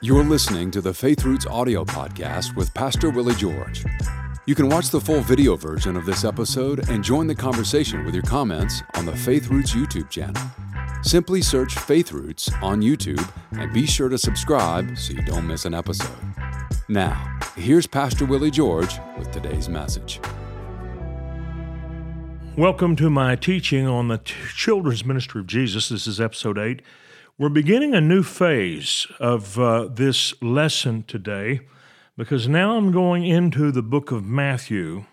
You're listening to the Faith Roots audio podcast with Pastor Willie George. You can watch the full video version of this episode and join the conversation with your comments on the Faith Roots YouTube channel. Simply search Faith Roots on YouTube and be sure to subscribe so you don't miss an episode. Now, here's Pastor Willie George with today's message. Welcome to my teaching on the children's ministry of Jesus. This is episode 8. We're beginning a new phase of uh, this lesson today because now I'm going into the book of Matthew,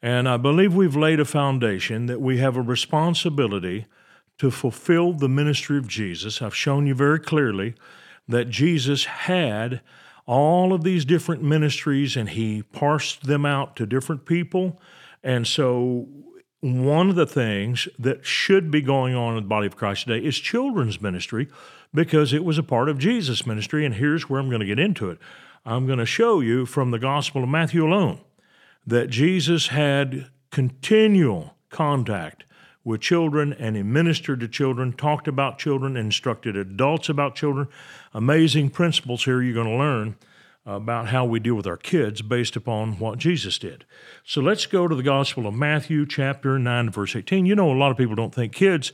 and I believe we've laid a foundation that we have a responsibility to fulfill the ministry of Jesus. I've shown you very clearly that Jesus had all of these different ministries and he parsed them out to different people. And so one of the things that should be going on in the body of Christ today is children's ministry because it was a part of Jesus' ministry. And here's where I'm going to get into it. I'm going to show you from the Gospel of Matthew alone that Jesus had continual contact with children and he ministered to children, talked about children, instructed adults about children. Amazing principles here you're going to learn about how we deal with our kids based upon what Jesus did. So let's go to the Gospel of Matthew, chapter 9, verse 18. You know, a lot of people don't think kids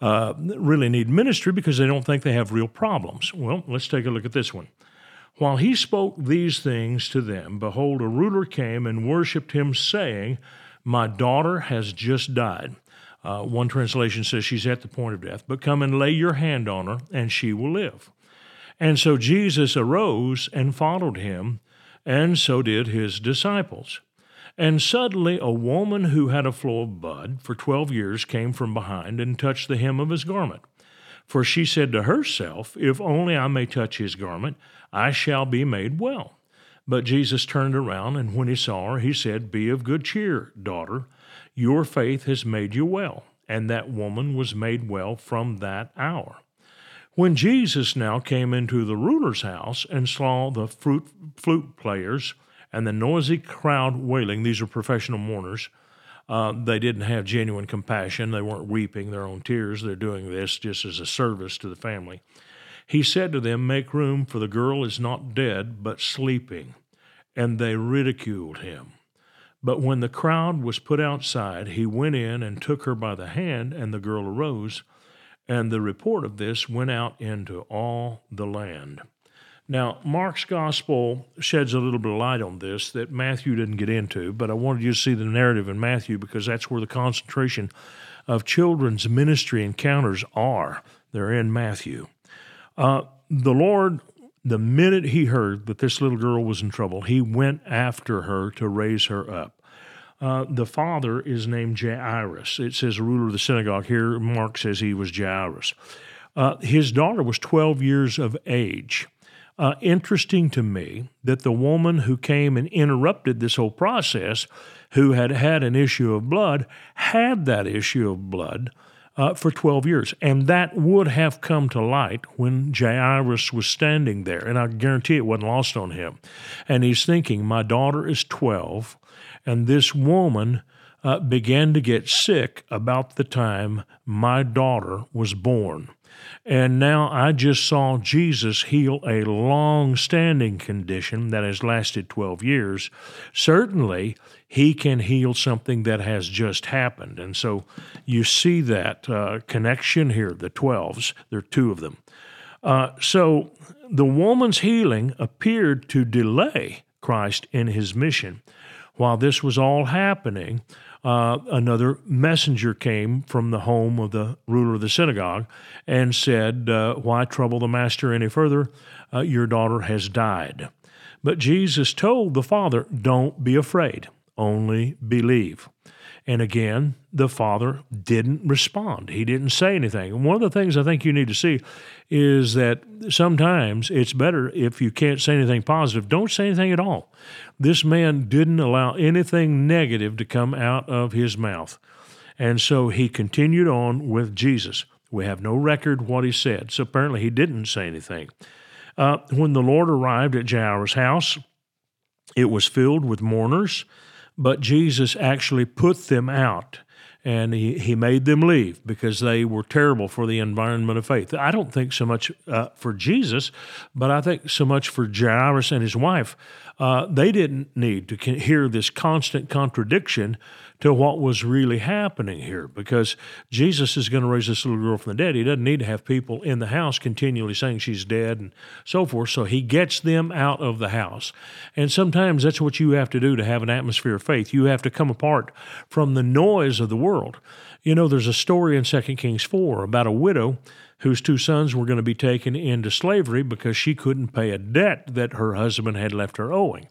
uh, really need ministry because they don't think they have real problems. Well, let's take a look at this one. While he spoke these things to them, behold, a ruler came and worshipped him, saying, My daughter has just died. Uh, one translation says she's at the point of death, but come and lay your hand on her, and she will live. And so Jesus arose and followed him, and so did his disciples. And suddenly a woman who had a flow of blood for twelve years came from behind and touched the hem of his garment. For she said to herself, If only I may touch his garment, I shall be made well. But Jesus turned around, and when he saw her, he said, Be of good cheer, daughter. Your faith has made you well. And that woman was made well from that hour. When Jesus now came into the ruler's house and saw the fruit, flute players and the noisy crowd wailing, these are professional mourners. Uh, they didn't have genuine compassion. They weren't weeping their own tears. They're doing this just as a service to the family. He said to them, Make room, for the girl is not dead, but sleeping. And they ridiculed him. But when the crowd was put outside, he went in and took her by the hand, and the girl arose. And the report of this went out into all the land. Now, Mark's gospel sheds a little bit of light on this that Matthew didn't get into, but I wanted you to see the narrative in Matthew because that's where the concentration of children's ministry encounters are. They're in Matthew. Uh, the Lord, the minute he heard that this little girl was in trouble, he went after her to raise her up. Uh, the father is named Jairus. It says ruler of the synagogue. Here, Mark says he was Jairus. Uh, his daughter was 12 years of age. Uh, interesting to me that the woman who came and interrupted this whole process, who had had an issue of blood, had that issue of blood uh, for 12 years. And that would have come to light when Jairus was standing there. And I guarantee it wasn't lost on him. And he's thinking, My daughter is 12 and this woman uh, began to get sick about the time my daughter was born. And now I just saw Jesus heal a long standing condition that has lasted 12 years. Certainly, he can heal something that has just happened. And so you see that uh, connection here, the 12s, there are two of them. Uh, so the woman's healing appeared to delay Christ in his mission. While this was all happening, uh, another messenger came from the home of the ruler of the synagogue and said, uh, Why trouble the master any further? Uh, your daughter has died. But Jesus told the father, Don't be afraid, only believe. And again, the father didn't respond. He didn't say anything. And one of the things I think you need to see is that sometimes it's better if you can't say anything positive, don't say anything at all. This man didn't allow anything negative to come out of his mouth. And so he continued on with Jesus. We have no record what he said. So apparently he didn't say anything. Uh, when the Lord arrived at Jairus' house, it was filled with mourners but Jesus actually put them out. and he, he made them leave because they were terrible for the environment of faith. I don't think so much uh, for Jesus, but I think so much for Jairus and his wife. Uh, they didn't need to hear this constant contradiction to what was really happening here because Jesus is going to raise this little girl from the dead. He doesn't need to have people in the house continually saying she's dead and so forth. So he gets them out of the house. And sometimes that's what you have to do to have an atmosphere of faith. You have to come apart from the noise of the world. You know, there's a story in 2 Kings 4 about a widow whose two sons were going to be taken into slavery because she couldn't pay a debt that her husband had left her owing.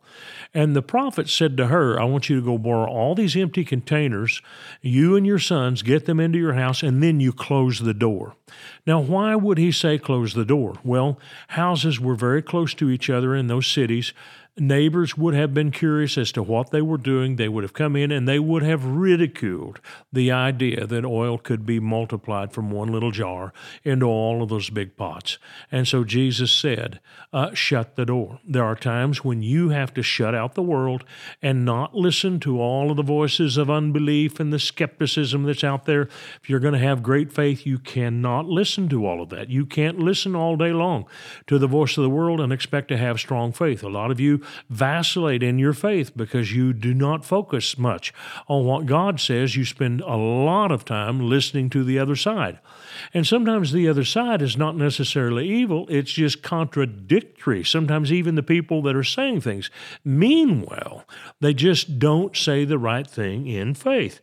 And the prophet said to her, I want you to go borrow all these empty containers, you and your sons get them into your house, and then you close the door. Now, why would he say close the door? Well, houses were very close to each other in those cities. Neighbors would have been curious as to what they were doing. They would have come in and they would have ridiculed the idea that oil could be multiplied from one little jar into all of those big pots. And so Jesus said, uh, Shut the door. There are times when you have to shut out the world and not listen to all of the voices of unbelief and the skepticism that's out there. If you're going to have great faith, you cannot listen to all of that. You can't listen all day long to the voice of the world and expect to have strong faith. A lot of you vacillate in your faith because you do not focus much on what God says. You spend a lot of time listening to the other side. And sometimes the other side is not necessarily evil, it's just contradictory. Sometimes even the people that are saying things mean well, they just don't say the right thing in faith.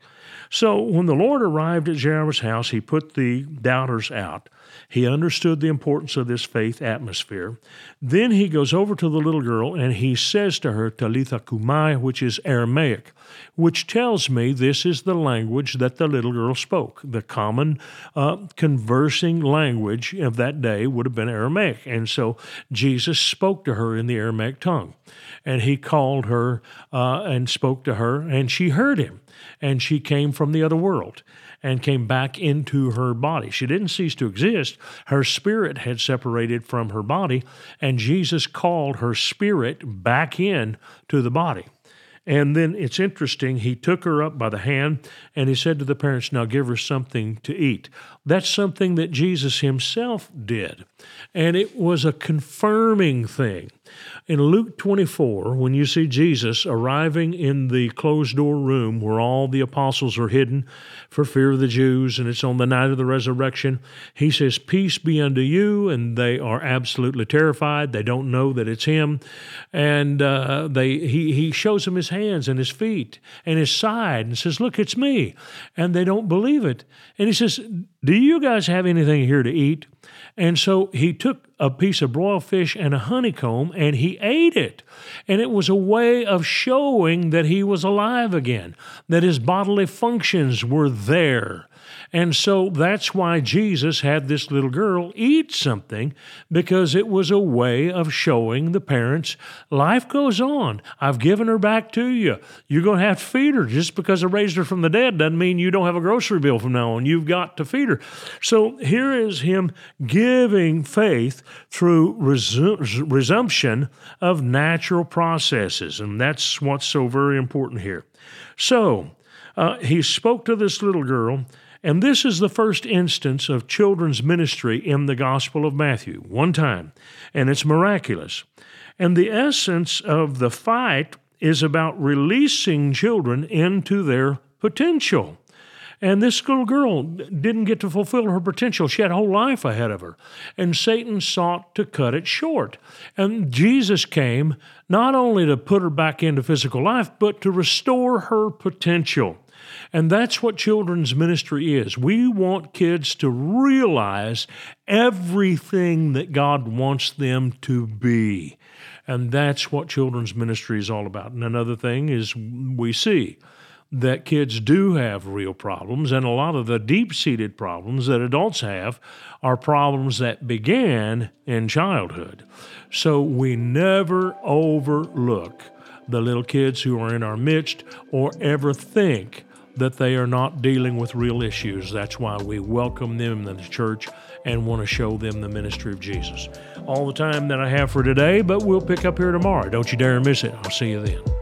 So when the Lord arrived at Jairus' house, he put the doubters out. He understood the importance of this faith atmosphere. Then he goes over to the little girl and he says to her, Talitha Cumi, which is Aramaic, which tells me this is the language that the little girl spoke. The common uh, conversing language of that day would have been Aramaic. And so Jesus spoke to her in the Aramaic tongue. And he called her uh, and spoke to her, and she heard him. And she came from the other world and came back into her body. She didn't cease to exist. Her spirit had separated from her body, and Jesus called her spirit back in to the body. And then it's interesting, he took her up by the hand and he said to the parents, Now give her something to eat. That's something that Jesus himself did. And it was a confirming thing. In Luke 24, when you see Jesus arriving in the closed door room where all the apostles are hidden for fear of the Jews, and it's on the night of the resurrection, he says, Peace be unto you. And they are absolutely terrified. They don't know that it's him. And uh, they, he, he shows them his hands and his feet and his side and says, Look, it's me. And they don't believe it. And he says, Do you guys have anything here to eat? And so he took a piece of broiled fish and a honeycomb and he ate it. And it was a way of showing that he was alive again, that his bodily functions were there. And so that's why Jesus had this little girl eat something, because it was a way of showing the parents life goes on. I've given her back to you. You're going to have to feed her. Just because I raised her from the dead doesn't mean you don't have a grocery bill from now on. You've got to feed her. So here is him giving faith through resu- resumption of natural processes. And that's what's so very important here. So, uh, he spoke to this little girl and this is the first instance of children's ministry in the Gospel of Matthew, one time, and it's miraculous. And the essence of the fight is about releasing children into their potential. And this little girl didn't get to fulfill her potential. She had a whole life ahead of her. And Satan sought to cut it short. And Jesus came not only to put her back into physical life, but to restore her potential. And that's what children's ministry is. We want kids to realize everything that God wants them to be. And that's what children's ministry is all about. And another thing is we see that kids do have real problems, and a lot of the deep seated problems that adults have are problems that began in childhood. So we never overlook the little kids who are in our midst or ever think that they are not dealing with real issues. That's why we welcome them in the church and want to show them the ministry of Jesus. All the time that I have for today, but we'll pick up here tomorrow. Don't you dare miss it. I'll see you then.